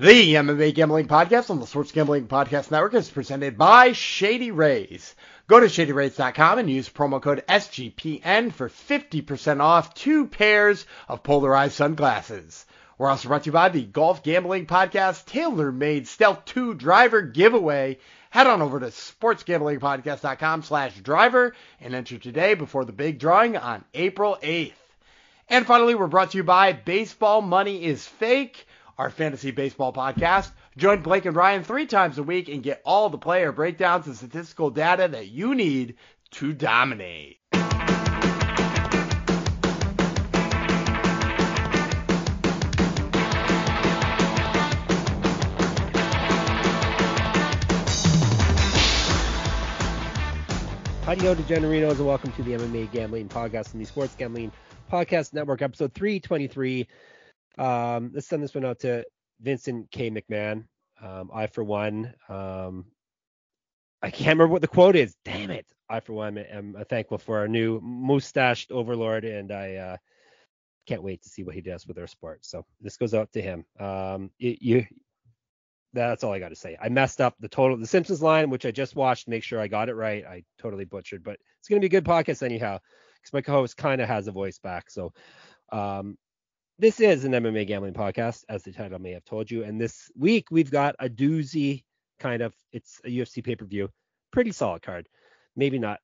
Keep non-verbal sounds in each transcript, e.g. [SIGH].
The MMA Gambling Podcast on the Sports Gambling Podcast Network is presented by Shady Rays. Go to shadyrays.com and use promo code SGPN for 50% off two pairs of polarized sunglasses. We're also brought to you by the Golf Gambling Podcast TaylorMade Stealth 2 Driver Giveaway. Head on over to sportsgamblingpodcast.com slash driver and enter today before the big drawing on April 8th. And finally, we're brought to you by Baseball Money is Fake our fantasy baseball podcast. Join Blake and Ryan three times a week and get all the player breakdowns and statistical data that you need to dominate. Howdy-ho, degenerinos, and welcome to the MMA Gambling Podcast and the Sports Gambling Podcast Network, episode 323. Um, let's send this one out to Vincent K. McMahon. Um, I, for one, um, I can't remember what the quote is. Damn it. I, for one, am thankful for our new mustached overlord, and I uh, can't wait to see what he does with our sport. So this goes out to him. Um, it, you, that's all I got to say. I messed up the total, the Simpsons line, which I just watched, to make sure I got it right. I totally butchered, but it's going to be a good podcast anyhow, because my co-host kind of has a voice back. So um, this is an MMA gambling podcast, as the title may have told you. And this week we've got a doozy kind of. It's a UFC pay per view, pretty solid card. Maybe not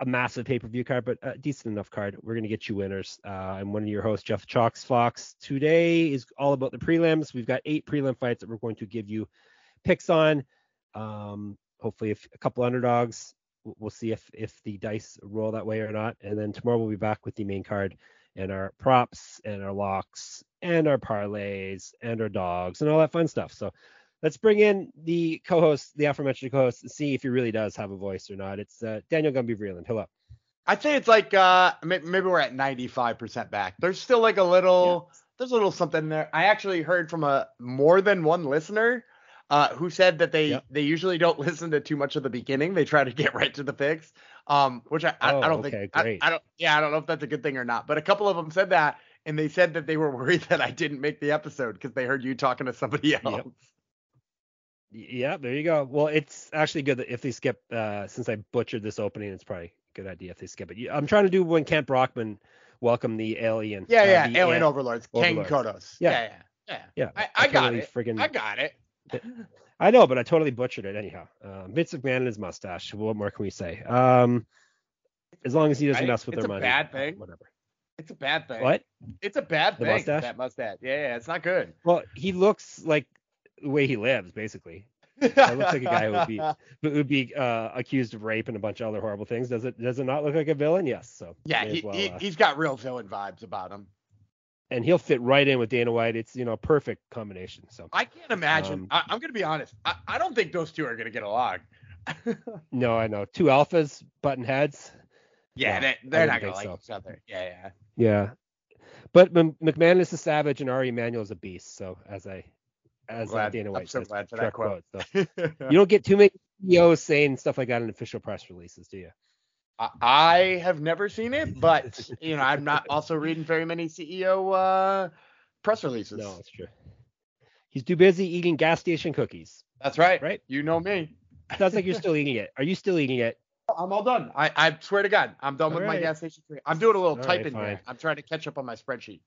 a massive pay per view card, but a decent enough card. We're gonna get you winners. Uh, I'm one of your hosts, Jeff Chalks Fox. Today is all about the prelims. We've got eight prelim fights that we're going to give you picks on. Um, hopefully, if a couple underdogs. We'll see if if the dice roll that way or not. And then tomorrow we'll be back with the main card and our props and our locks and our parlays and our dogs and all that fun stuff. So let's bring in the co-host, the aforementioned co-host, and see if he really does have a voice or not. It's uh, Daniel Gumby Vreeland. Hello. I'd say it's like uh, maybe we're at 95% back. There's still like a little, yeah. there's a little something there. I actually heard from a more than one listener uh, who said that they yep. they usually don't [LAUGHS] listen to too much of the beginning. They try to get right to the picks, um, which I, I, oh, I don't okay, think I, I, don't yeah I don't know if that's a good thing or not. But a couple of them said that, and they said that they were [LAUGHS] worried that I didn't make the episode because they heard you talking to somebody else. Yep. Yeah, there you go. Well, it's actually good that if they skip, uh, since I butchered this opening, it's probably a good idea if they skip it. I'm trying to do when Kent Brockman welcome the alien. Yeah, uh, yeah, alien overlords, overlords. King Kodos. Yeah, yeah, yeah. yeah. I, I, I got it. Friggin- I got it. I know, but I totally butchered it anyhow. Uh, Vince McMahon and his mustache. What more can we say? Um, as long as he doesn't mess with their money. It's a bad thing. Whatever. It's a bad thing. What? It's a bad the thing. Mustache? That mustache. Yeah, yeah, it's not good. Well, he looks like the way he lives, basically. It looks like a guy who would be [LAUGHS] who would be uh, accused of rape and a bunch of other horrible things. Does it does it not look like a villain? Yes. So yeah, he, well, he, uh, he's got real villain vibes about him and he'll fit right in with Dana White. It's you know a perfect combination. So I can't imagine. Um, I, am gonna be honest. I, I don't think those two are gonna get along. [LAUGHS] no, I know two alphas button heads. Yeah, they, they're not gonna like so. each other. Yeah, yeah. Yeah, but M- McMahon is a savage and Ari Emanuel is a beast. So as I as glad, Dana White I'm so glad for that quote. quote so. [LAUGHS] you don't get too many CEOs saying stuff like that in official press releases, do you? I have never seen it, but you know, I'm not also reading very many CEO uh, press releases. No, that's true. He's too busy eating gas station cookies. That's right. Right? You know me. Sounds like you're still eating it. Are you still eating it? [LAUGHS] I'm all done. I, I swear to God, I'm done all with right. my gas station. Cookie. I'm doing a little all typing right, here. I'm trying to catch up on my spreadsheet.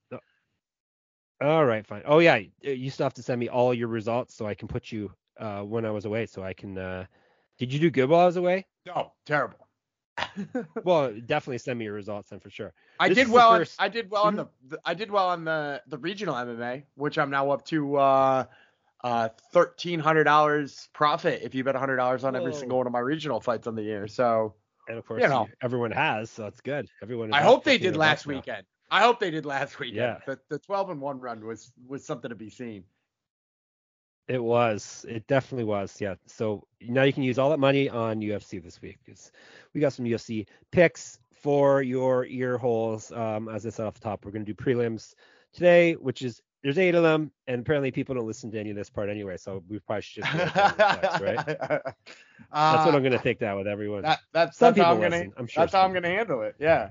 All right, fine. Oh yeah, you still have to send me all your results so I can put you uh, when I was away, so I can. Uh... Did you do good while I was away? No, terrible. [LAUGHS] well, definitely send me your results then for sure. I this did well. On, I did well on the, the, I did well on the the regional MMA, which I'm now up to uh uh thirteen hundred dollars profit if you bet hundred dollars on every single one of my regional fights on the year. So and of course, you know, everyone has, so it's good. Everyone. I hope they did last weekend. Now. I hope they did last weekend. Yeah. The, the 12 and one run was was something to be seen. It was. It definitely was. Yeah. So now you can use all that money on UFC this week because we got some UFC picks for your ear holes. Um, as I said off the top, we're going to do prelims today, which is there's eight of them, and apparently people don't listen to any of this part anyway. So we probably should just [LAUGHS] right? Uh, that's what I'm going to take that with everyone. That, that's some that's people how I'm listen. Gonna, I'm sure. That's how I'm going to handle it. Yeah.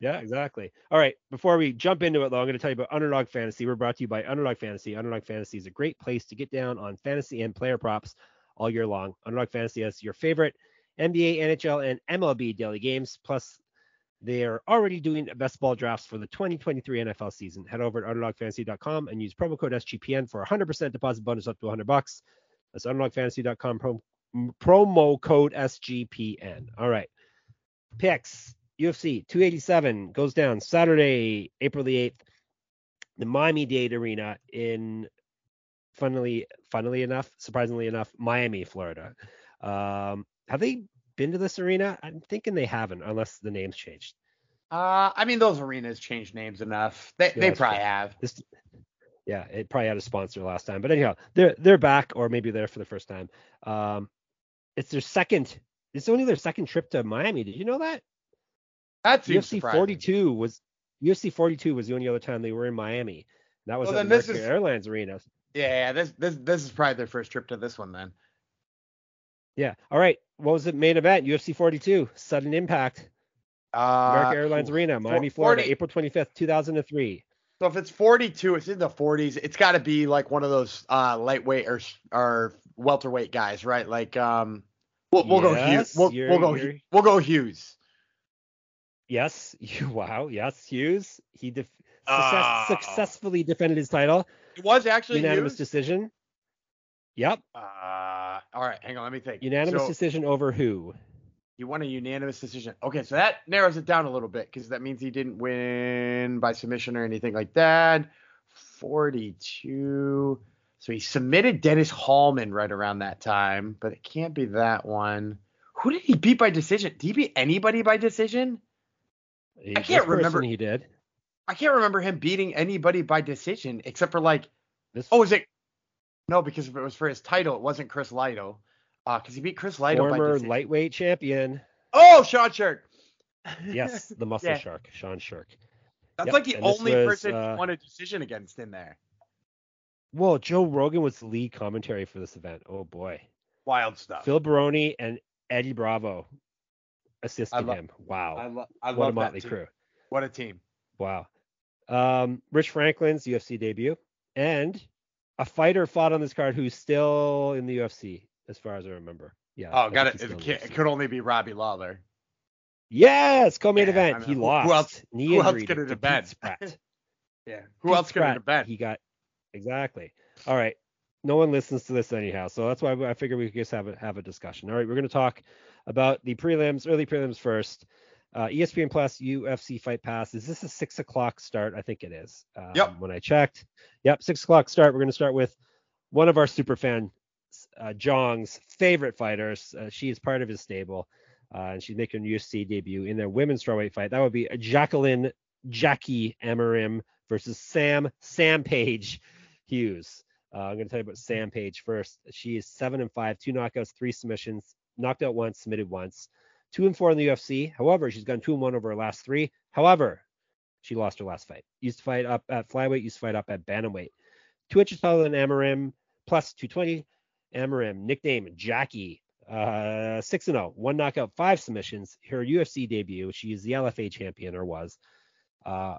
Yeah, exactly. All right. Before we jump into it, though, I'm going to tell you about Underdog Fantasy. We're brought to you by Underdog Fantasy. Underdog Fantasy is a great place to get down on fantasy and player props all year long. Underdog Fantasy has your favorite NBA, NHL, and MLB daily games. Plus, they are already doing best ball drafts for the 2023 NFL season. Head over to underdogfantasy.com and use promo code SGPN for 100% deposit bonus up to 100 bucks. That's underdogfantasy.com pro- promo code SGPN. All right. Picks. UFC 287 goes down Saturday, April the 8th. The Miami Dade Arena in funnily funnily enough, surprisingly enough, Miami, Florida. Um, have they been to this arena? I'm thinking they haven't, unless the name's changed. Uh, I mean, those arenas changed names enough. They, Yeah, they probably true. have. This, yeah, it probably had a sponsor last time, but anyhow, they're they're back, or maybe they're for the first time. Um, it's their second. It's only their second trip to Miami. Did you know that? That seems UFC surprising. 42 was UFC 42 was the only other time they were in Miami. That was Well, at American is- Airlines Arena. Yeah, this this this is probably their first trip to this one then. Yeah. All right. What was the main event? UFC 42, sudden impact. Uh, American Airlines ooh, Arena, Miami, Florida, April 25th, 2003. So if it's 42, it's in the 40s. It's got to be like one of those uh lightweight or or welterweight guys, right? Like um, we'll, we'll go Hughes. We'll, we'll go we'll go Hughes. Yes. [LAUGHS] You, wow. Yes. Hughes. He def- Oh. success- successfully defended his title. It was actually Unanimous Hughes. decision. Yep. Uh, all right, hang on, let me think. Unanimous So decision over who? you won a unanimous decision. Okay, so that narrows it down a little bit because that means he didn't win by submission or anything like that. 42. So he submitted Dennis Hallman right around that time, but it can't be that one. Who did he beat by decision? Did he beat anybody by decision? This can't remember- He did. I can't remember him beating anybody by decision except for like, This oh, is it? No, because if it was for his title, it wasn't Chris Lido. Uh, because he beat Chris Lido former lightweight champion. Oh, Sean Sherk. Yes, [LAUGHS] the muscle Yeah. shark, Sean Sherk. That's Yep, like the and only was, person uh, he won a decision against in there. Well, Joe Rogan was the lead commentary for this event. Oh boy. Wild stuff. Phil Baroni and Eddie Bravo assisted lo- him. Wow. I, lo- I what a love that motley crew. What a team. Wow. Um, Rich Franklin's UFC debut, and a fighter fought on this card who's still in the UFC, as far as I remember. Yeah. Oh, got it. It, still in the can't- it could only be Robbie Lawler. Yes, co-main Yeah, event. I mean, he who- lost. who else- who else could to- it have been? [LAUGHS] Yeah. Who Pete else could it have been? He got exactly. All right. No one listens to this anyhow, so that's why I figured we could just have a have a discussion. All right, we're going to talk about the prelims, early prelims first. Uh, ESPN Plus UFC Fight Pass. Is this a six o'clock start? I think it is. Um, Yep. When I checked, yep, six o'clock start. We're going to start with one of our super fan, uh, Jong's favorite fighters. Uh, she is part of his stable, uh, and she's making a UFC debut in their women's strawweight fight. That would be Jacqueline Jackie Amorim versus Sam Sam Page Hughes. Uh, I'm going to tell you about Sam Page first. She is seven and five, two knockouts, three submissions, knocked out once, submitted once, two and four in the UFC. However, she's gone two and one over her last three. However, she lost her last fight. Used to fight up at flyweight, used to fight up at bantamweight. Two inches taller than Amorim, plus 220. Amorim, nickname Jackie, uh, six and zero, one knockout, five submissions. Her UFC debut. She is the LFA champion, or was. Uh,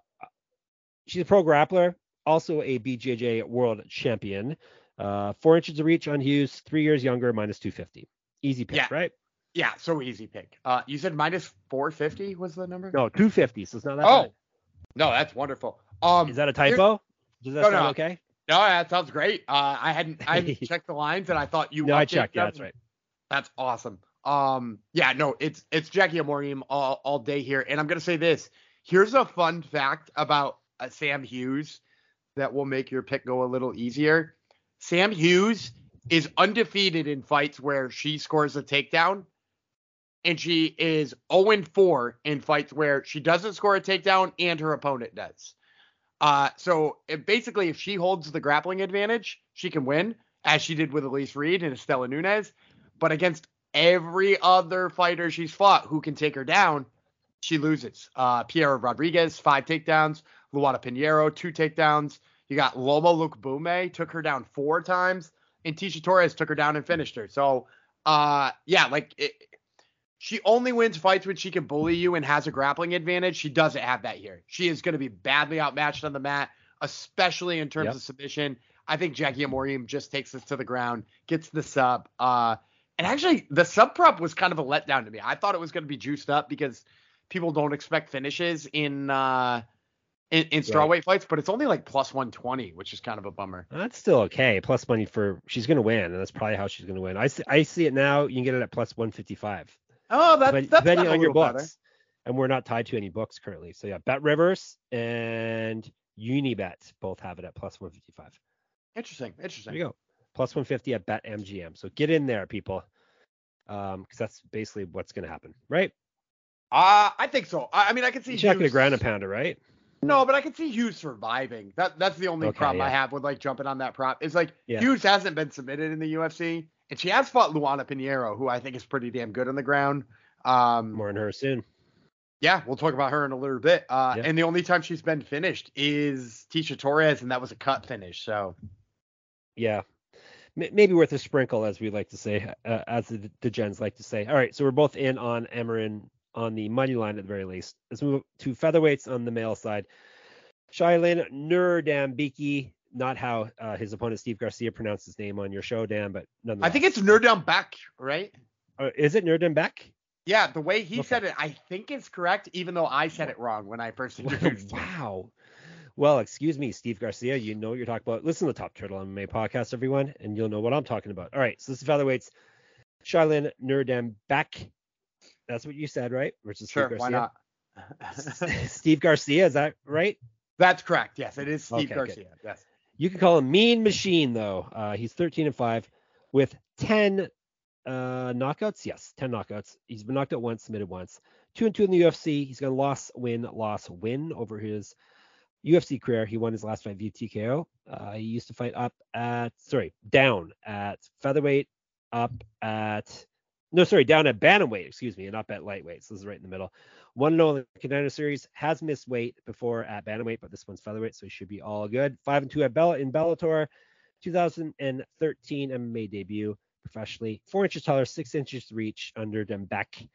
she's a pro grappler, also a BJJ world champion. Uh, four inches of reach on Hughes, three years younger, minus 250. Easy pick, Yeah. right? Yeah, so easy pick. Uh, you said minus 450 was the number? No, 250. So it's not that Oh, no, that's wonderful. Um. Is that a typo? Does that No, sound no. okay? No, that sounds great. Uh, I hadn't I hadn't [LAUGHS] checked the lines, and I thought you. no, I checked. Yeah, that's right. That's awesome. Um, yeah, no, it's it's Jackie Amorim all all day here, and I'm gonna say this. Here's a fun fact about uh, Sam Hughes that will make your pick go a little easier. Sam Hughes is undefeated in fights where she scores a takedown, and she is 0 4 in fights where she doesn't score a takedown and her opponent does. Uh, so basically, if she holds the grappling advantage, she can win, as she did with Elise Reed and Istela Nunes. But against every other fighter she's fought who can take her down, she loses. Uh, Piera Rodriguez, five takedowns. Luana Pinheiro, two takedowns. You got Loma Lookboonmee, took her down four times. And Tecia Torres took her down and finished her. So, uh, yeah, like it, she only wins fights when she can bully you and has a grappling advantage. She doesn't have that here. She is going to be badly outmatched on the mat, especially in terms Yep. of submission. I think Jackie Amorim just takes this to the ground, gets the sub. Uh, and actually, the sub prop was kind of a letdown to me. I thought it was going to be juiced up because people don't expect finishes in uh, in, in strawweight fights, but it's only like plus 120, which is kind of a bummer. That's still okay. Plus money for she's gonna win, and that's probably how she's gonna win. I see, I see it now. You can get it at plus 155. Oh, that, Depend- that's depending on your books. better. And we're not tied to any books currently. So yeah, Bet Rivers and Unibet both have it at plus 155. Interesting. Interesting. There you go. Plus 150 at Bet MGM. So get in there, people. Um, because that's basically what's gonna happen, right? Uh, I think so. I, I mean, I can see You're not gonna Hughes- ground and pounder, right? No, but I can see Hughes surviving. That that's the only Okay, problem I have with like jumping on that prop. Is like Yeah. Hughes hasn't been submitted in the UFC, and she has fought Luana Pinheiro, who I think is pretty damn good on the ground. Um, More on her soon. yeah, we'll talk about her in a little bit. Uh, Yeah. and the only time she's been finished is Tecia Torres, and that was a cut finish. So Yeah. M- Maybe worth a sprinkle, as we like to say, uh, as the, the gens like to say. All right, so we're both in on Amorim on the money line at the very least. Let's move to featherweights on the male side. Shailin Nurdambiki, not how uh, his opponent Steve Garcia pronounced his name on your show, Dan, but nonetheless. I think it's Nerdum Beck, right? Uh, is it Nurdambek? Yeah, the way he Okay. said it, I think is correct, even though I said it wrong when I first introduced him. wow. Well, excuse me, Steve Garcia. You know what you're talking about. Listen to the Top Turtle MMA podcast, everyone, and you'll know what I'm talking about. All right, so this is featherweights. Shailin Nurdambek. That's what you said, right? Versus Sure, Steve why Garcia. not? Steve Garcia, is that right? That's correct. Yes, it is Steve Okay, good. Garcia. Yes. You could call him Mean Machine, though. Uh, he's 13 and 5 with 10 uh, knockouts. Yes, 10 knockouts. He's been knocked out once, submitted once. Two and two in the UFC. He's got a loss, win, loss, win over his UFC career. He won his last fight via TKO. Uh, he used to fight up at, sorry, down at featherweight, up at, no, sorry, down at bantamweight, excuse me, and up at lightweight. So this is right in the middle. One and only contender series has missed weight before at bantamweight, but this one's featherweight, so he should be all good. Five and two at Bella in Bellator, 2013 MMA debut professionally. Four inches taller, six inches reach under Dembek.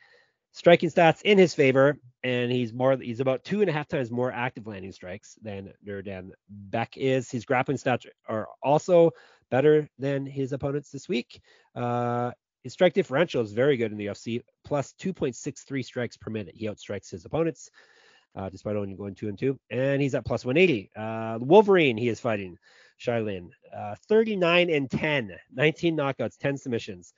Striking stats in his favor, and he's more he's about two and a half times more active landing strikes than Nurdan Beck is. His grappling stats are also better than his opponents this week. Uh, his strike differential is very good in the UFC, plus 2.63 strikes per minute. He outstrikes his opponents, uh, despite only going two and two. And he's at plus 180. Uh, Wolverine he is fighting, Shailin, uh, 39 and 10, 19 knockouts, 10 submissions.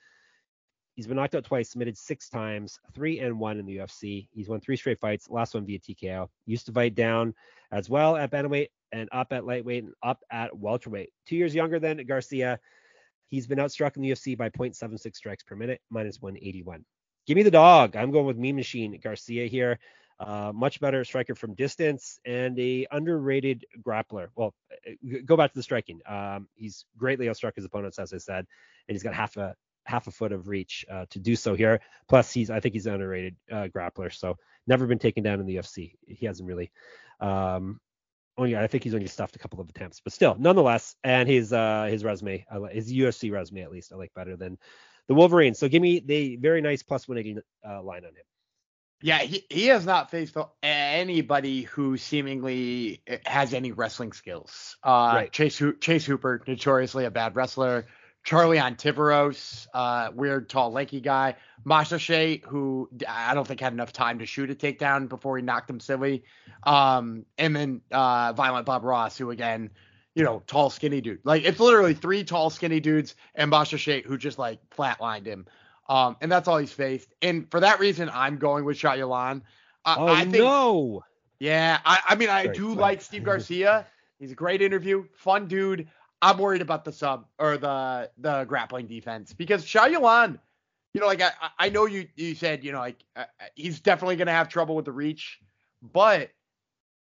He's been knocked out twice, submitted six times, three and one in the UFC. He's won three straight fights, last one via TKO. Used to fight down as well at bantamweight and up at lightweight and up at welterweight. Two years younger than Garcia. He's been outstruck in the UFC by 0.76 strikes per minute, minus 181. Give me the dog. I'm going with Mean Machine Garcia here. Uh, much better striker from distance and a underrated grappler. Well, uh, go back to the striking. Um, he's greatly outstruck his opponents, as I said, and he's got half a half a foot of reach uh, to do so here. Plus, he's I think he's an underrated uh, grappler, so never been taken down in the UFC. He hasn't really. Um, only I think he's only stuffed a couple of attempts, but still, nonetheless, and his uh his resume, his UFC resume at least, I like better than the Wolverine. So give me the very nice plus 180 uh, line on him. Yeah, he, he has not faced anybody who seemingly has any wrestling skills. Uh, Right. Chase Chase Hooper, notoriously a bad wrestler. Charlie Ontiveros, uh, weird, tall, lanky guy. Maheshate, who I don't think had enough time to shoot a takedown before he knocked him silly. Um, and then uh, Violent Bob Ross, who again, you know, tall, skinny dude. Like it's literally three tall, skinny dudes and Maheshate who just like flatlined him. Um, and that's all he's faced. And for that reason, I'm going with Shah Yalan. I, Oh I think, no! yeah, I, I mean, I do like. Steve Garcia. He's a great interview, fun dude. I'm worried about the sub or the the grappling defense because Shah you know, like I I know you you said you know like uh, he's definitely gonna have trouble with the reach, but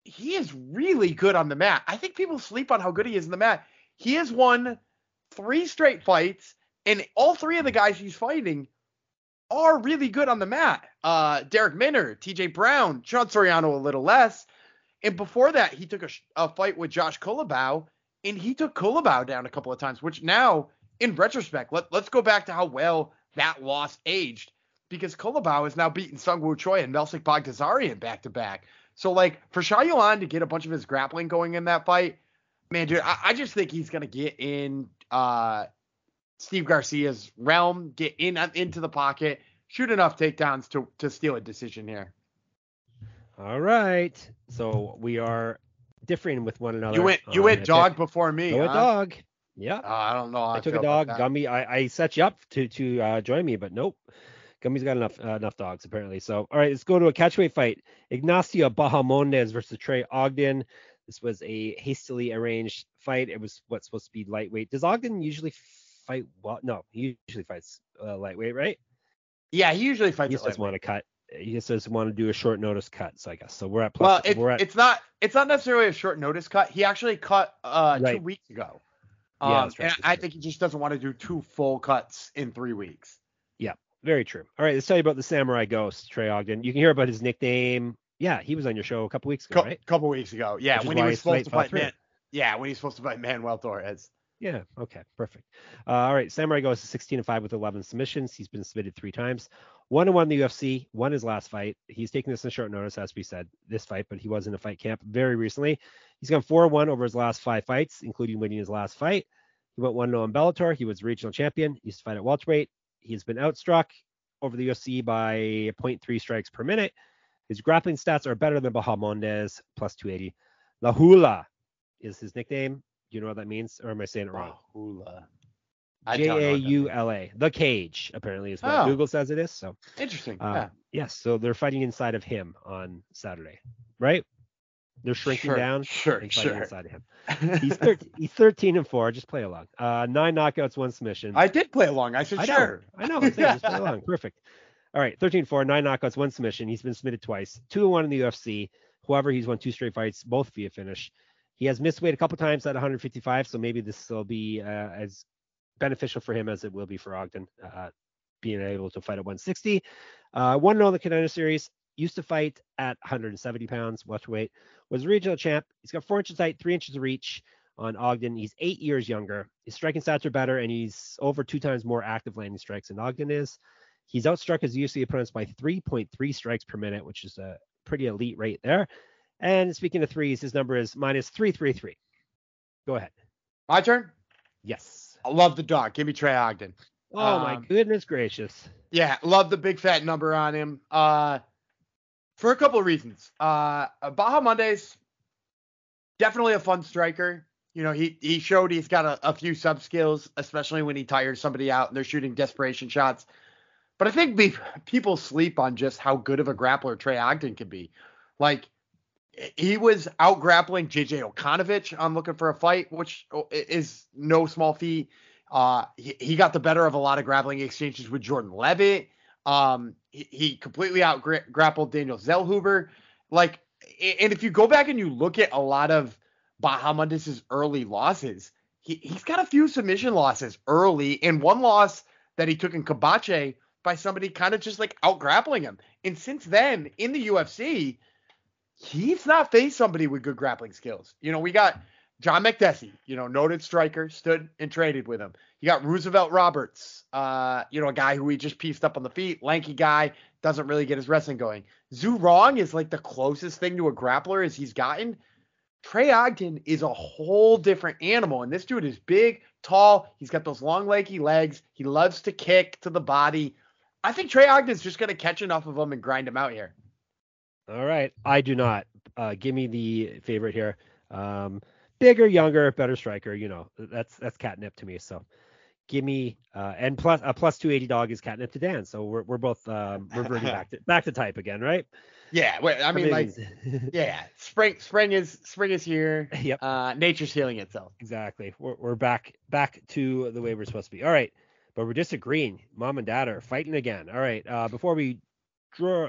he is really good on the mat. I think people sleep on how good he is in the mat. He has won three straight fights, and all three of the guys he's fighting are really good on the mat. Uh, Darrick Minner, TJ Brown, Sean Soriano a little less. And before that, he took a, a fight with Josh Culibao, and he took Culibao down a couple of times, which now, in retrospect, let, let's go back to how well that loss aged. because Culibao is now beating SeungWoo Choi and Melsik Baghdasaryan back to back. So like for Sha Yuan to get a bunch of his grappling going in that fight, man, dude, I, I just think he's gonna get in uh, Steve Garcia's realm, get in uh, into the pocket, shoot enough takedowns to to steal a decision here. All right. So we are differing with one another. You went you went dog pick. before me. Go huh? dog. Yeah. Uh, I don't know. How I took a dog. Gumby, I, I set you up to to uh, join me, but nope. Gumby's got enough uh, enough dogs apparently. So all right, let's go to a catchweight fight. Ignacio Bahamondes versus Trey Ogden. This was a hastily arranged fight. It was what's supposed to be lightweight. Does Ogden usually fight well? No, he usually fights uh, lightweight, right? Yeah, he usually fights. He just doesn't want to cut. He just doesn't want to do a short notice cut. So I guess so. We're at plus. Well, it, we're at it's not it's not necessarily a short notice cut. He actually cut uh two weeks ago. Yeah, Um, that's right, and I right. think he just doesn't want to do two full cuts in three weeks. Yeah, very true. All right, let's tell you about the Samurai Ghost, Trey Ogden. You can hear about his nickname. Yeah, he was on your show a couple weeks ago, A right? couple weeks ago. Yeah, Which when he was supposed to fight. Man. Yeah, when he's supposed to fight Manuel Torres. Yeah. Okay. Perfect. Uh, all right. Samurai goes to 16 and 5 with 11 submissions. He's been submitted three times. One and one in the UFC. Won his last fight. He's taking this in short notice, as we said, this fight, but he was in a fight camp very recently. He's gone 4 1 over his last five fights, including winning his last fight. He went 1 0 in Bellator. He was regional champion. He used to fight at welterweight. He's been outstruck over the UFC by 0.3 strikes per minute. His grappling stats are better than Bahamondes, plus 280. La Hula is his nickname. Do you know what that means? Or am I saying it wrong? Bahula. J A U L A. The cage, apparently, is what Oh. Google says it is. So, Interesting. uh, yeah. yes, so they're fighting inside of him on Saturday, right? They're shrinking Sure, down Sure, and fighting sure. inside of him. [LAUGHS] He's, thir- he's 13 and 4. Just play along. Uh, nine knockouts, one submission. I did play along. I said I know. sure. I know. I'm saying, just play [LAUGHS] along. Perfect. All right, 13 4, nine knockouts, one submission. He's been submitted twice, two and one in the UFC. However, he's won two straight fights, both via finish. He has missed weight a couple times at 155, so maybe this will be uh, as beneficial for him as it will be for Ogden, uh, being able to fight at 160. Uh, all the contender series. Used to fight at 170 pounds, welterweight. Was a regional champ. He's got four inches height, three inches reach on Ogden. He's eight years younger. His striking stats are better, and he's over two times more active landing strikes than Ogden is. He's outstruck his UFC opponents by 3.3 strikes per minute, which is a pretty elite rate there. And speaking of threes, his number is minus 333. Go ahead. My turn. Yes. I love the dog. Give me Trey Ogden. Oh my Um, goodness gracious. Yeah, love the big fat number on him. Uh, for a couple of reasons. Uh, Bahamondes, definitely a fun striker. You know, he he showed he's got a, a few sub skills, especially when he tires somebody out and they're shooting desperation shots. But I think be, people sleep on just how good of a grappler Trey Ogden can be. Like he was out grappling JJ Okanovich on looking for a fight, which is no small feat. Uh, he, he got the better of a lot of grappling exchanges with Jordan Levitt. Um, he, he completely out grappled Daniel Zellhuber. Like, and if you go back and you look at a lot of Bahamondes' early losses, he, he's got a few submission losses early, and one loss that he took in Kabache by somebody kind of just like out grappling him. And since then, in the UFC, he's not faced somebody with good grappling skills. You know, we got John Makdessi, you know, noted striker, stood and traded with him. You got Roosevelt Roberts, uh, you know, a guy who he just pieced up on the feet, lanky guy, doesn't really get his wrestling going. Zhu Rong is like the closest thing to a grappler as he's gotten. Trey Ogden is a whole different animal, and this dude is big, tall. He's got those long, leggy legs. He loves to kick to the body. I think Trey Ogden's just going to catch enough of them and grind him out here. All right. I do not. Uh, give me the favorite here. Um, bigger, younger, better striker. You know, that's that's catnip to me. So give me uh, and plus a plus 280 dog is catnip to Dan. So we're we're both um, reverting back to back to type again, right? Yeah, wait, I mean, like, [LAUGHS] yeah, spring, spring is spring is here. yep. Uh, nature's healing itself. Exactly. We're, we're back back to the way we're supposed to be. All right. But we're disagreeing. Mom and dad are fighting again. All right. Uh, before we draw,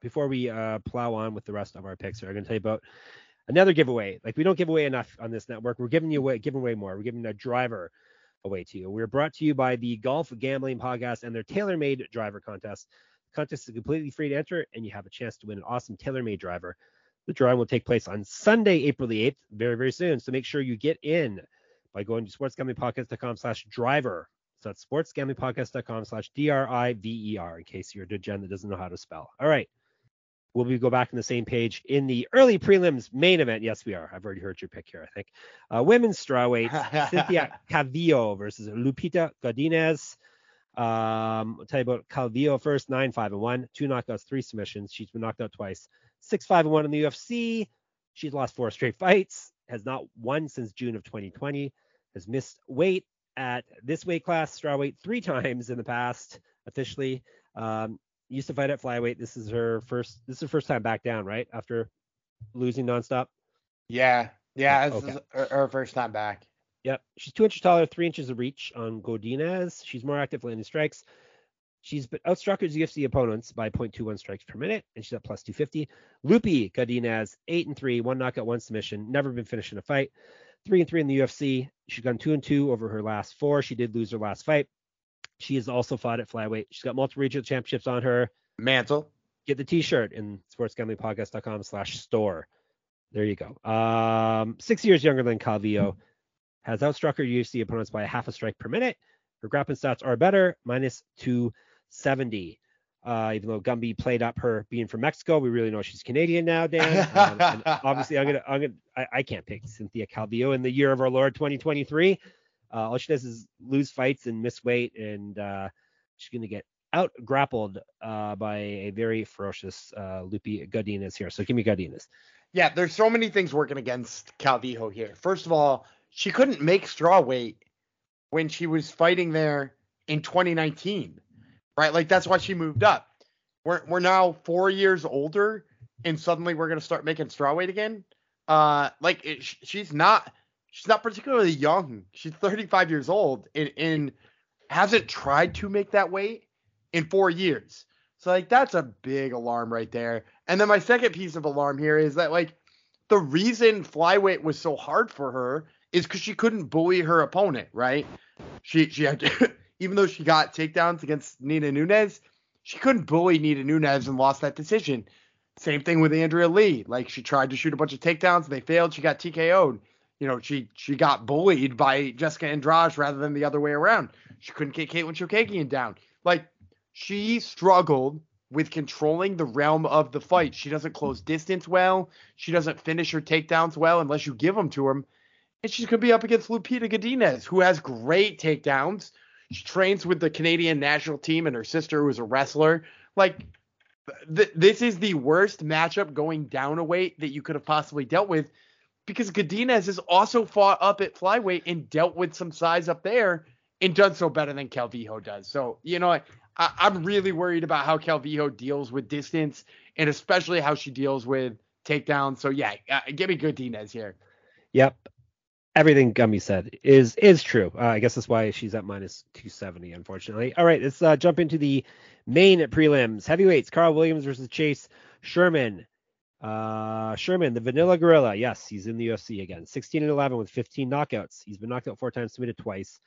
before we uh, plow on with the rest of our picks, I'm going to tell you about another giveaway. Like we don't give away enough on this network. We're giving you away, giving away more. We're giving a driver away to you. We're brought to you by the Golf Gambling Podcast and their tailor-made driver contest. The contest is completely free to enter, and you have a chance to win an awesome tailor-made driver. The drawing will take place on Sunday, April the 8th, very, very soon. So make sure you get in by going to sportsgamblingpodcast.com slash driver So that's sportsgamblingpodcast.com slash D-R-I-V-E-R in case you're a degen that doesn't know how to spell. All right. Will we go back on the same page in the early prelims main event? Yes, we are. I've already heard your pick here, I think. Uh, women's strawweight, Cynthia [LAUGHS] Calvillo versus Lupita Godinez. Um, I'll tell you about Calvillo first, 9 5 and 1, two knockouts, three submissions. She's been knocked out twice, 6 5 and 1 in the UFC. She's lost four straight fights, has not won since June of 2020, has missed weight at this weight class, strawweight, three [LAUGHS] times in the past officially. Um, used to fight at flyweight. This is her first. This is her first time back down, right? After losing nonstop. Yeah, yeah, this Okay. is her, her first time back. Yep. She's two inches taller, three inches of reach on Godinez. She's more active landing strikes. She's been outstruck her UFC opponents by 0.21 strikes per minute, and she's at plus 250. Lupi Godinez, eight and three, one knockout, one submission. Never been finished in a fight. Three and three in the UFC. She's gone two and two over her last four. She did lose her last fight. She has also fought at flyweight. She's got multiple regional championships on her. Mantle. Get the T-shirt in sportsgamblingpodcast.com/store. There you go. Um, six years younger than Calvillo, has outstruck her UFC opponents by a half a strike per minute. Her grappling stats are better, minus 270. Uh, even though Gumby played up her being from Mexico, we really know she's Canadian now, Dan. Um, and obviously, I'm gonna, I'm gonna, I, I can't pick Cynthia Calvillo in the year of our Lord 2023. Uh, all she does is lose fights and miss weight, and uh, she's gonna get out grappled uh, by a very ferocious uh, Godinez here. So give me Godinez. Yeah, there's so many things working against Calvillo here. First of all, she couldn't make straw weight when she was fighting there in 2019, right? Like that's why she moved up. We're we're now four years older, and suddenly we're gonna start making straw weight again. Uh, like it, she's not she's not particularly young. She's 35 years old and, and hasn't tried to make that weight in four years. So like that's a big alarm right there. And then my second piece of alarm here is that like the reason flyweight was so hard for her is because she couldn't bully her opponent, right? She she had to, [LAUGHS] even though she got takedowns against Nina Nunes, she couldn't bully Nina Nunes and lost that decision. Same thing with Andrea Lee. Like she tried to shoot a bunch of takedowns, and they failed. She got TKO'd. You know, she she got bullied by Jessica Andrade rather than the other way around. She couldn't get Katlyn Chookagian down. Like she struggled with controlling the realm of the fight. She doesn't close distance well. She doesn't finish her takedowns well unless you give them to her. And she's going to be up against Lupita Godinez, who has great takedowns. She trains with the Canadian national team and her sister, who is a wrestler. Like, th- this is the worst matchup going down a weight that you could have possibly dealt with because Godinez has also fought up at flyweight and dealt with some size up there and done so better than Calvillo does. So, you know, I, I'm really worried about how Calvillo deals with distance and especially how she deals with takedowns. So, yeah, uh, give me Godinez here. Yep. Everything Gumby said is is true. Uh, I guess that's why she's at minus 270, unfortunately. All right, let's uh, jump into the main prelims. Heavyweights: Carl Williams versus Chase Sherman. Uh, Sherman, the Vanilla Gorilla. Yes, he's in the UFC again. 16 and 11 with 15 knockouts. He's been knocked out four times, submitted twice.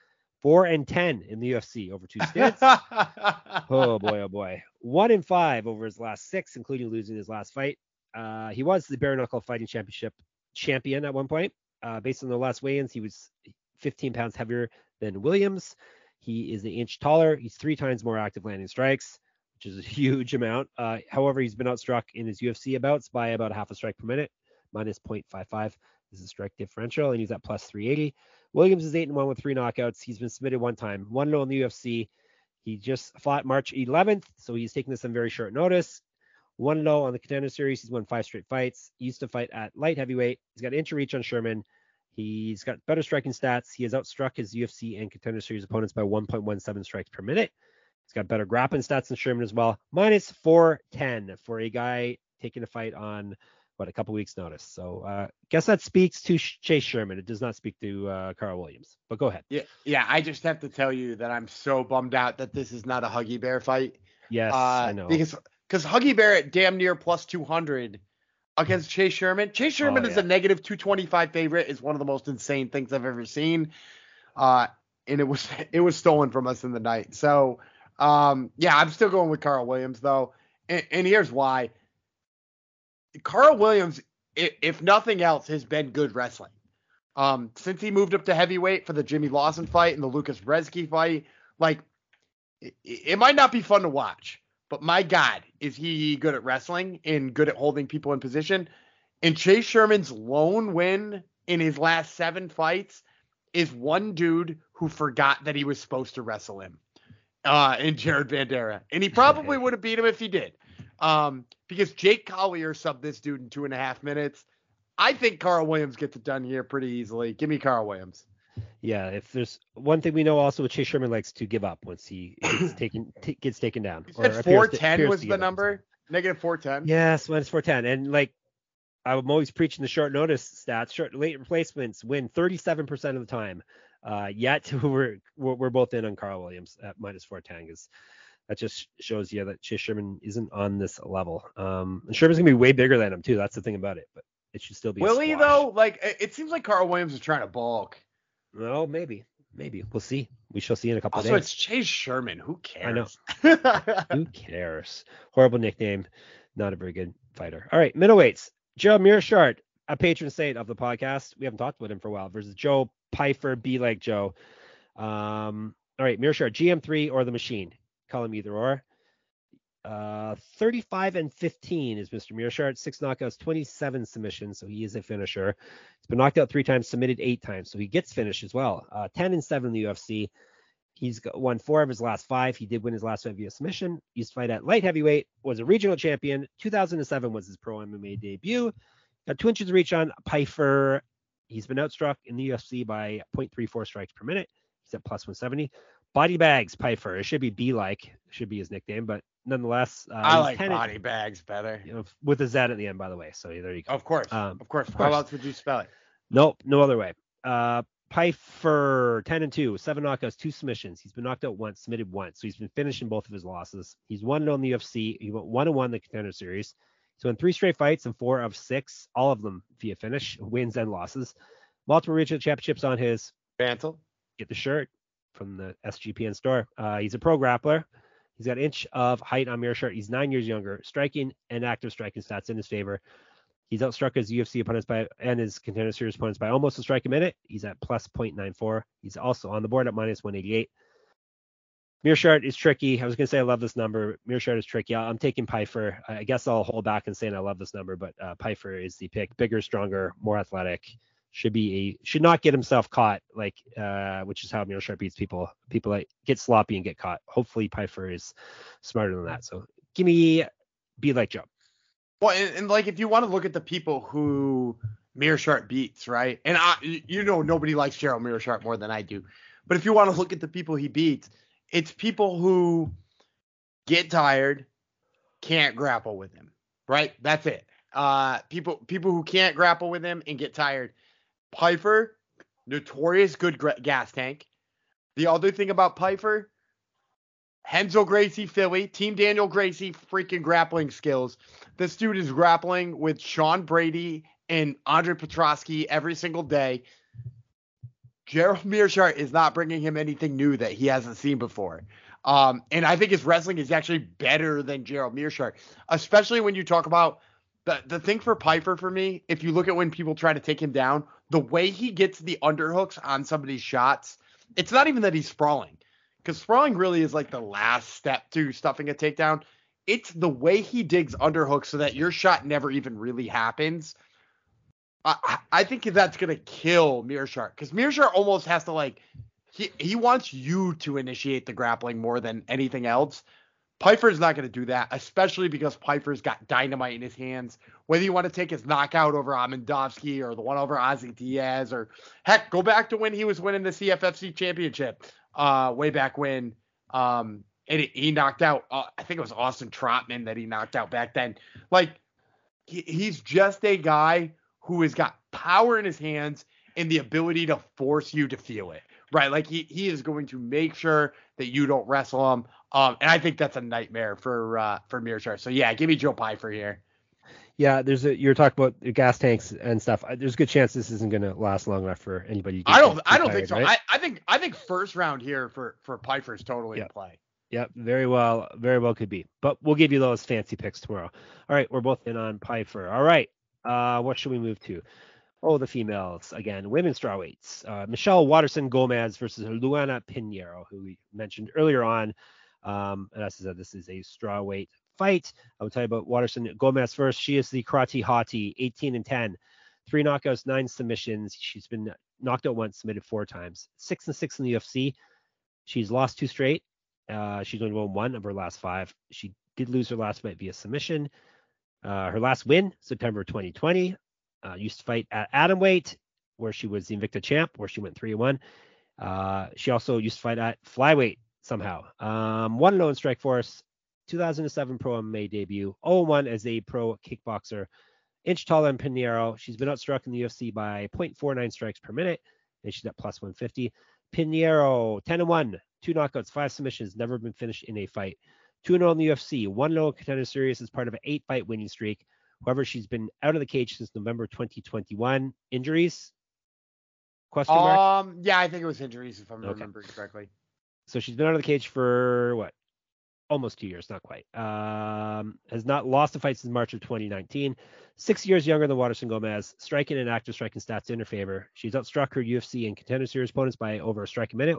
Four and 10 in the UFC over two stints. [LAUGHS] oh boy, oh boy. One and five over his last six, including losing his last fight. Uh, he was the bare knuckle fighting championship champion at one point. Uh, based on the last weigh-ins, he was 15 pounds heavier than Williams. He is an inch taller. He's three times more active landing strikes, which is a [LAUGHS] huge amount. Uh, however, he's been outstruck in his UFC bouts by about half a strike per minute, minus 0.55 is the strike differential, and he's at plus 380. Williams is eight and one with three knockouts. He's been submitted one time, one no in the UFC. He just fought March 11th, so he's taking this on very short notice. 1 0 on the contender series. He's won five straight fights. He used to fight at light heavyweight. He's got an inch of reach on Sherman. He's got better striking stats. He has outstruck his UFC and contender series opponents by 1.17 strikes per minute. He's got better grappling stats than Sherman as well. Minus 410 for a guy taking a fight on what a couple weeks notice. So uh, guess that speaks to Chase Sherman. It does not speak to uh, Carl Williams. But go ahead. Yeah, yeah. I just have to tell you that I'm so bummed out that this is not a Huggy Bear fight. Yes, uh, I know. Because because Huggy Bear at damn near plus 200 against Chase Sherman. Chase Sherman Oh, is yeah. a negative 225 favorite. is one of the most insane things I've ever seen. Uh, and it was [LAUGHS] it was stolen from us in the night. So um, yeah, I'm still going with Carl Williams though, and, and here's why. Carl Williams, if, nothing else, has been good wrestling. Um, since he moved up to heavyweight for the Jimmy Lawson fight and the Lukasz Brzeski fight, Like, it, it might not be fun to watch, but my God, is he good at wrestling and good at holding people in position? And Chase Sherman's lone win in his last seven fights is one dude who forgot that he was supposed to wrestle him, uh, in Jared Vanderaa, and he probably would have beat him if he did, um, because Jake Collier subbed this dude in two and a half minutes. I think Carl Williams gets it done here pretty easily. Give me Carl Williams. Yeah, if there's one thing we know also, Chase Sherman likes to give up once he gets [COUGHS] taken t- gets taken down. You said four ten was the number. Negative four ten. Yes, minus four ten, and like I'm always preaching the short notice stats. Short late replacements win 37% of the time. Uh, yet [LAUGHS] we're we're both in on Carl Williams at minus 410 because that just shows you that Chase Sherman isn't on this level. Um, and Sherman's gonna be way bigger than him too. That's the thing about it. But it should still be. Will he though? Like it seems like Carl Williams is trying to bulk. Well, maybe, maybe we'll see. We shall see in a couple also, of days. it's Chase Sherman. Who cares? I know. [LAUGHS] [LAUGHS] Who cares? Horrible nickname. Not a very good fighter. All right, middleweights. Joe Meerschaert, a patron saint of the podcast. We haven't talked about him for a while. Versus Joe Pyfer, be like Joe. Um, all right, Meerschaert, GM3 or the machine. Call him either or. Uh, 35 and 15 is Mr. Meerschaert. Six knockouts, 27 submissions, so he is a finisher. He's been knocked out three times, submitted eight times, so he gets finished as well. Uh, 10 and 7 in the UFC. He's won four of his last five. He did win his last fight via submission. Used to fight at light heavyweight. Was a regional champion. 2007 was his pro MMA debut. Got two inches of reach on Pyfer. He's been outstruck in the UFC by 0.34 strikes per minute. He's at plus 170. Body bags, Pyfer. It should be B like, should be his nickname, but nonetheless. Uh, I like body bags better. You know, with a Z at the end, by the way. So there you go. Of course. Um, of course. Of course. How else would you spell it? Nope, no other way. Uh, Pyfer, 10 and 2, seven knockouts, two submissions. He's been knocked out once, submitted once. So he's been finishing both of his losses. He's 1 0 in the UFC. He went 1 1 in the contender series. He's in three straight fights and four of six, all of them via finish, wins and losses. Multiple regional championships on his mantle. Get the shirt from the SGPN store. Uh, he's a pro grappler. He's got an inch of height on Meerschaert. He's nine years younger. Striking and active striking stats in his favor. He's outstruck his UFC opponents by and his contender series opponents by almost a strike a minute. He's at plus 0.94. He's also on the board at minus 188. Meerschaert is tricky. I was going to say I love this number. Meerschaert is tricky. I'm taking Pyfer. I guess I'll hold back and saying I love this number, but uh, Pyfer is the pick. Bigger, stronger, more athletic. Should be a should not get himself caught like uh, which is how Meerschaert beats people. People like get sloppy and get caught. Hopefully Pyfer is smarter than that. So give me be like Joe. Well, and, and, like if you want to look at the people who Meerschaert beats, right? And I, you know, nobody likes Gerald Meerschaert more than I do. But if you want to look at the people he beats, it's people who get tired, can't grapple with him, right? That's it. Uh, people people who can't grapple with him and get tired. Pyfer, notorious good gra- gas tank. The other thing about Pyfer, Hensel Gracie, Philly, Team Daniel Gracie, freaking grappling skills. This dude is grappling with Sean Brady and Andre Petroski every single day. Gerald Meerschaert is not bringing him anything new that he hasn't seen before. Um, and I think his wrestling is actually better than Gerald Meerschaert, especially when you talk about the, the thing for Pyfer for me, if you look at when people try to take him down, the way he gets the underhooks on somebody's shots, it's not even that he's sprawling because sprawling really is like the last step to stuffing a takedown. It's the way he digs underhooks so that your shot never even really happens. I, I think that's gonna kill Meerschaert because Meerschaert almost has to like he he wants you to initiate the grappling more than anything else. Pyfer's not to do that, especially because Pyfer's got dynamite in his hands. Whether you want to take his knockout over Amedovski or the one over Ozzy Diaz, or heck, go back to when he was winning the CFFC championship uh, way back when. Um, and he knocked out, uh, I think it was Austin Trotman that he knocked out back then. Like, he, he's just a guy who has got power in his hands and the ability to force you to feel it. Right. Like, he, he is going to make sure that you don't wrestle him. Um, and I think that's a nightmare for uh, for Meerschaert. So, yeah, give me Joe Pyfer here. Yeah, there's a you're talking about gas tanks and stuff. There's a good chance this isn't going to last long enough for anybody. I don't. I don't tired, think so. Right? I, I think I think first round here for for is totally yep. in play. Yep, very well, very well could be. But we'll give you those fancy picks tomorrow. All right, we're both in on Pyfer. All right, uh, what should we move to? Oh, the females again, women's strawweights. Uh, Michelle Waterson Gomez versus Luana Pinheiro, who we mentioned earlier on. Um, and as I said, this is a strawweight fight. I will tell you about Waterson Gomez first. She is the karate hottie, 18 and 10, three knockouts, nine submissions. She's been knocked out once, submitted four times, six and six in the UFC. She's lost two straight. Uh, she's only won one of her last five. She did lose her last fight via submission. Uh, her last win, September 2020, uh, used to fight at atomweight, where she was the Invicta champ, where she went 3 1. Uh, she also used to fight at flyweight somehow. Um, 1 0 in Strikeforce, 2007 pro MMA debut, 0 1 as a pro kickboxer. Inch taller than Pinheiro. She's been outstruck in the UFC by 0.49 strikes per minute, and she's at plus 150. Pinheiro, 10 1, two knockouts, five submissions, never been finished in a fight. 2 0 in the UFC, 1 0 contender series as part of an eight fight winning streak. However, she's been out of the cage since November 2021. Injuries? Question mark? Um, yeah, I think it was injuries if I'm okay. remembering correctly. So she's been out of the cage for what? Almost two years, not quite. Um, has not lost a fight since March of 2019. Six years younger than Waterson Gomez. Striking and active striking stats in her favor. She's outstruck her UFC and contender series opponents by over a strike a minute,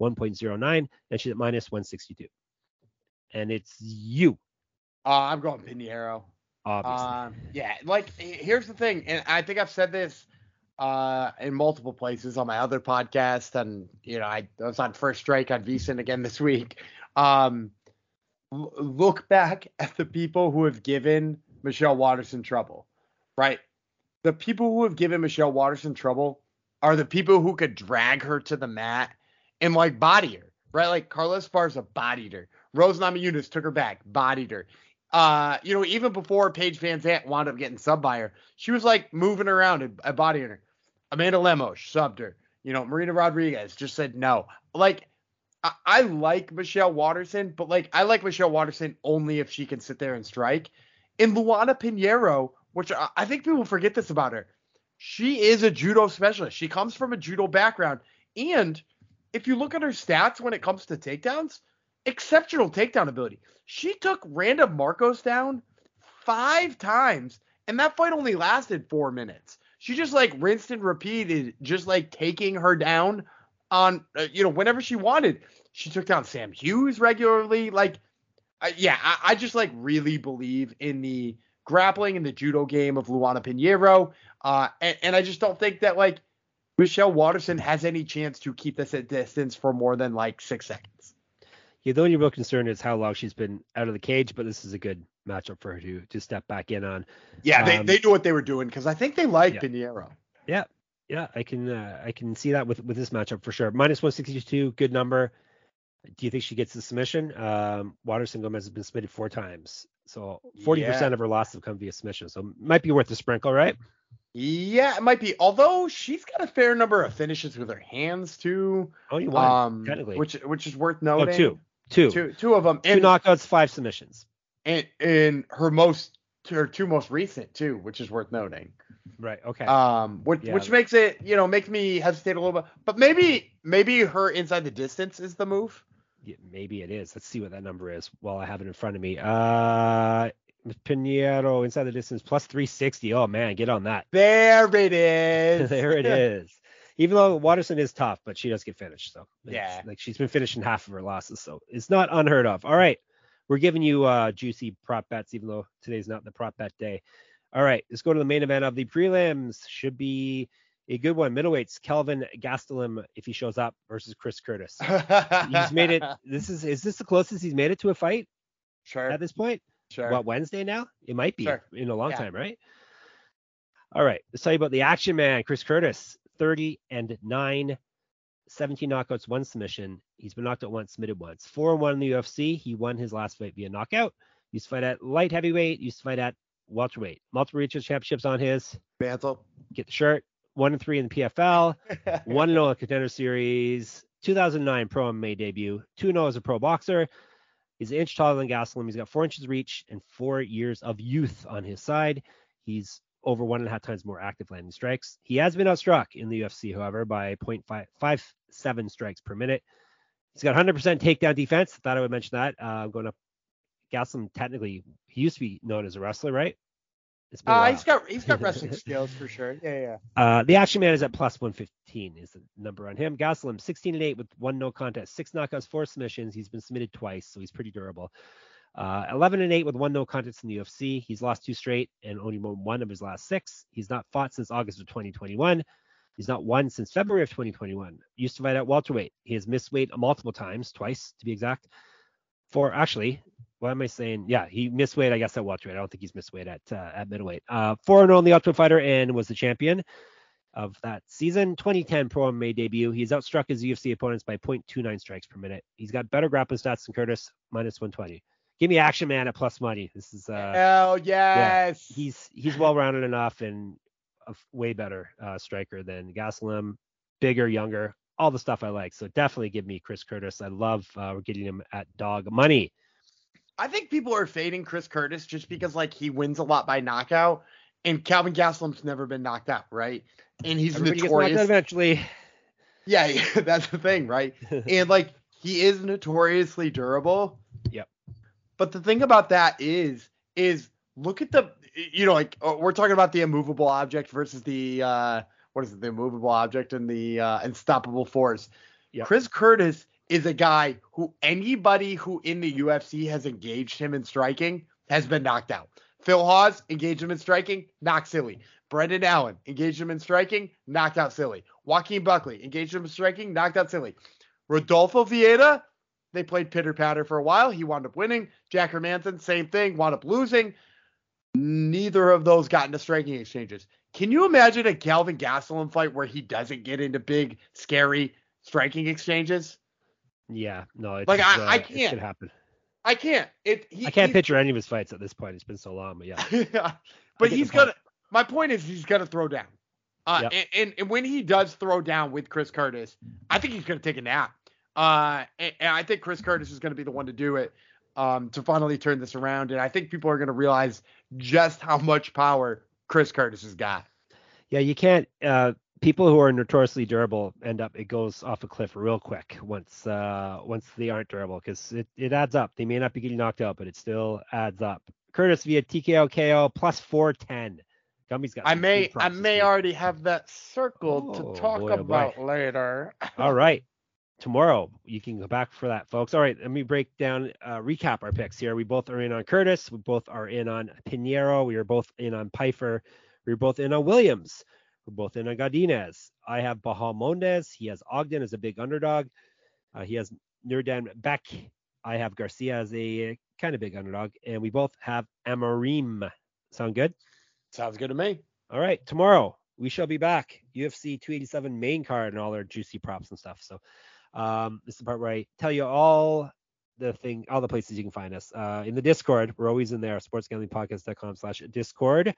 1.09, and she's at minus 162. And it's you. Uh, I'm going Pinheiro obviously. Um, yeah, like here's the thing, and I think I've said this uh, in multiple places on my other podcast, and you know I, I was on First Strike on VSiN again this week. Um, look back at the people who have given Michelle Waterson trouble, right? The people who have given Michelle Waterson trouble are the people who could drag her to the mat and like body her, right? Like Carlos Carla Esparza bodied her. Rose Namajunas took her back, bodied her uh, you know, even before Paige VanZant wound up getting sub by her, she was like moving around and, and bodying her. Amanda Lemos subbed her. You know, Marina Rodriguez just said no. Like, I, I like Michelle Waterson, but like, I like Michelle Waterson only if she can sit there and strike. And Luana Pinheiro, which I, I think people forget this about her, she is a judo specialist. She comes from a judo background. And if you look at her stats when it comes to takedowns, exceptional takedown ability. She took Randa Markos down five times, and that fight only lasted four minutes. She just like rinsed and repeated, just like taking her down on, uh, you know, whenever she wanted. She took down Sam Hughes regularly. Like, uh, yeah, I, I, just like really believe in the grappling and the judo game of Luana Pinheiro. Uh, and, and I just don't think that like Michelle Waterson has any chance to keep this at distance for more than like six seconds. Yeah, the only real concern is how long she's been out of the cage, but this is a good matchup for her to to step back in on. Yeah, they, um, they knew what they were doing because I think they like yeah. Pinheiro. Yeah, yeah, I can uh, I can see that with with this matchup for sure. Minus 162, good number. Do you think she gets the submission? Um, Waterson Gomez has been submitted four times, so 40% yeah. of her losses have come via submission. So might be worth a sprinkle, right? Yeah, it might be. Although she's got a fair number of finishes with her hands too. Oh, you won um, technically, which which is worth noting. Oh, two. Two. Two, two of them. And, two knockouts, five submissions. And in her most her two most recent too, which is worth noting. Right. Okay. Um, which yeah. which makes it you know makes me hesitate a little bit, but maybe maybe her inside the distance is the move. Yeah, maybe it is. Let's see what that number is while I have it in front of me. Uh, Pinheiro inside the distance plus 360. Oh man, get on that. There it is. [LAUGHS] there it [LAUGHS] is even though Waterson is tough, but she does get finished. So yeah, like she's been finishing half of her losses, so it's not unheard of. All right, we're giving you uh, juicy prop bets, even though today's not the prop bet day. All right, let's go to the main event of the prelims. Should be a good one. Middleweights, Kelvin Gastelum, if he shows up, versus Chris Curtis. he's made it. [LAUGHS] This is is this the closest he's made it to a fight? Sure. At this point. Sure. What Wednesday now? It might be sure. in a long yeah. time, right? All right, let's tell you about the action man, Chris Curtis. 30 and 9, 17 knockouts, one submission. He's been knocked out once, submitted once. 4 and 1 in the UFC. He won his last fight via knockout. Used to fight at light heavyweight, used to fight at welterweight. Multiple regional championships on his. Mantle. Get the shirt. 1 and 3 in the PFL. [LAUGHS] 1 0 in the contender series. 2009 pro MMA debut. 2 0 as a pro boxer. He's an inch taller than Gastelum. He's got four inches reach and four years of youth on his side. He's over one and a half times more active landing strikes. He has been outstruck in the UFC, however, by 0.57 strikes per minute. He's got 100% takedown defense. I thought I would mention that. Uh, I'm going to Gastelum technically, he used to be known as a wrestler, right? It's been Uh, he's got he's got [LAUGHS] wrestling skills for sure. Yeah, yeah. Uh, the Action Man is at plus 115 is the number on him. Gastelum 16 and 8 with one no contest, six knockouts, four submissions. He's been submitted twice, so he's pretty durable. Uh, 11 and 8 with one no contest in the UFC. He's lost two straight and only won one of his last six. He's not fought since August of 2021. He's not won since February of 2021. Used to fight at welterweight. He has missed weight multiple times, twice to be exact. For actually, what am I saying? Yeah, he missed weight, I guess, at welterweight. I don't think he's missed weight at uh, at middleweight. Uh, 4 0 on the Ultimate Fighter and was the champion of that season. 2010 Pro MMA debut. He's outstruck his UFC opponents by 0.29 strikes per minute. He's got better grappling stats than Curtis, minus 120. Give me Action Man at plus money. This is uh, Hell yes. he's he's well rounded enough and a way better uh, striker than Gastelum. Bigger, younger, all the stuff I like. So definitely give me Chris Curtis. I love uh, we're getting him at dog money. I think people are fading Chris Curtis just because like he wins a lot by knockout, and Calvin Gastelum's never been knocked out, right? And he's Everybody gets knocked out notorious. eventually. Yeah, yeah, [LAUGHS] that's the thing, right? [LAUGHS] and like he is notoriously durable. Yep. But the thing about that is, is look at the, you know, like uh, we're talking about the immovable object versus the, uh, what is it, the immovable object and the uh, unstoppable force. Yep. Chris Curtis is a guy who anybody who in the UFC has engaged him in striking has been knocked out. Phil Hawes engaged him in striking, knocked silly. Brendan Allen engaged him in striking, knocked out silly. Joaquin Buckley engaged him in striking, knocked out silly. Rodolfo Vieira, they played pitter patter for a while. He wound up winning. Jack Hermansson, same thing, wound up losing. Neither of those got into striking exchanges. Can you imagine a Calvin Gastelum fight where he doesn't get into big, scary striking exchanges? Yeah, no, it's, Like, I- uh, I can't. could happen. I can't. It. He, I can't picture any of his fights at this point. It's been so long, but yeah. [LAUGHS] but he's gonna. My point is he's gonna throw down. Uh, Yep. and, and and when he does throw down with Chris Curtis, I think he's gonna take a nap. Uh, and, and I think Chris Curtis is gonna be the one to do it. Um, to finally turn this around, and I think people are gonna realize just how much power Chris Curtis has got. Yeah, you can't. Uh, people who are notoriously durable end up it goes off a cliff real quick once uh, once they aren't durable because it, it adds up. They may not be getting knocked out, but it still adds up. Curtis via TKO KO plus four ten. Gumby's got. I may I may week. already have that circled Oh, to talk boy, oh, boy. about later. [LAUGHS] All right. Tomorrow you can go back for that, folks. All right, let me break down, uh, recap our picks here. We both are in on Curtis. We both are in on Pinheiro. We are both in on Pyfer. We are both in on Williams. We're both in on Godinez. I have Bahamondes. He has Ogden as a big underdog. Uh, he has Nuerdanbieke. I have Garcia as a kind of big underdog, and we both have Amorim. Sound good? Sounds good to me. All right, tomorrow we shall be back. UFC 287 main card and all our juicy props and stuff. So um, this is the part where I tell you all the thing, all the places you can find us. Uh, in the Discord, we're always in there, sportsgamblingpodcast.com slash Discord.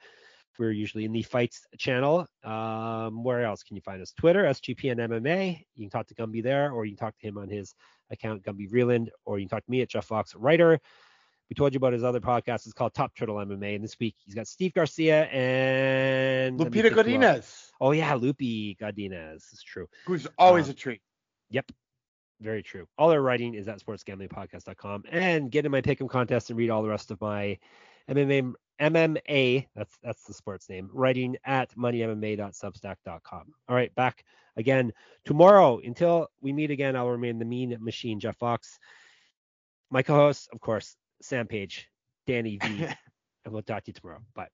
We're usually in the fights channel. Um, where else can you find us? Twitter, SGPN MMA. You can talk to Gumby there, or you can talk to him on his account, Gumby Vreeland, or you can talk to me at Jeff Fox Writer. We told you about his other podcast. It's called Top Turtle MMA. And this week he's got Steve Garcia and Lupita. Godinez, Oh yeah, Lupi Godinez. It's true. who's always Um, a treat. Yep. Very true. All their writing is at sportsgamblingpodcast.com. And get in my pick'em contest and read all the rest of my MMA MMA, that's that's the sports name, writing at moneymma.substack.com. All right, back again tomorrow. Until we meet again, I'll remain the mean machine, Jeff Fox. My co-host, of course, Sam Page, Danny V. [LAUGHS] and we'll talk to you tomorrow. Bye.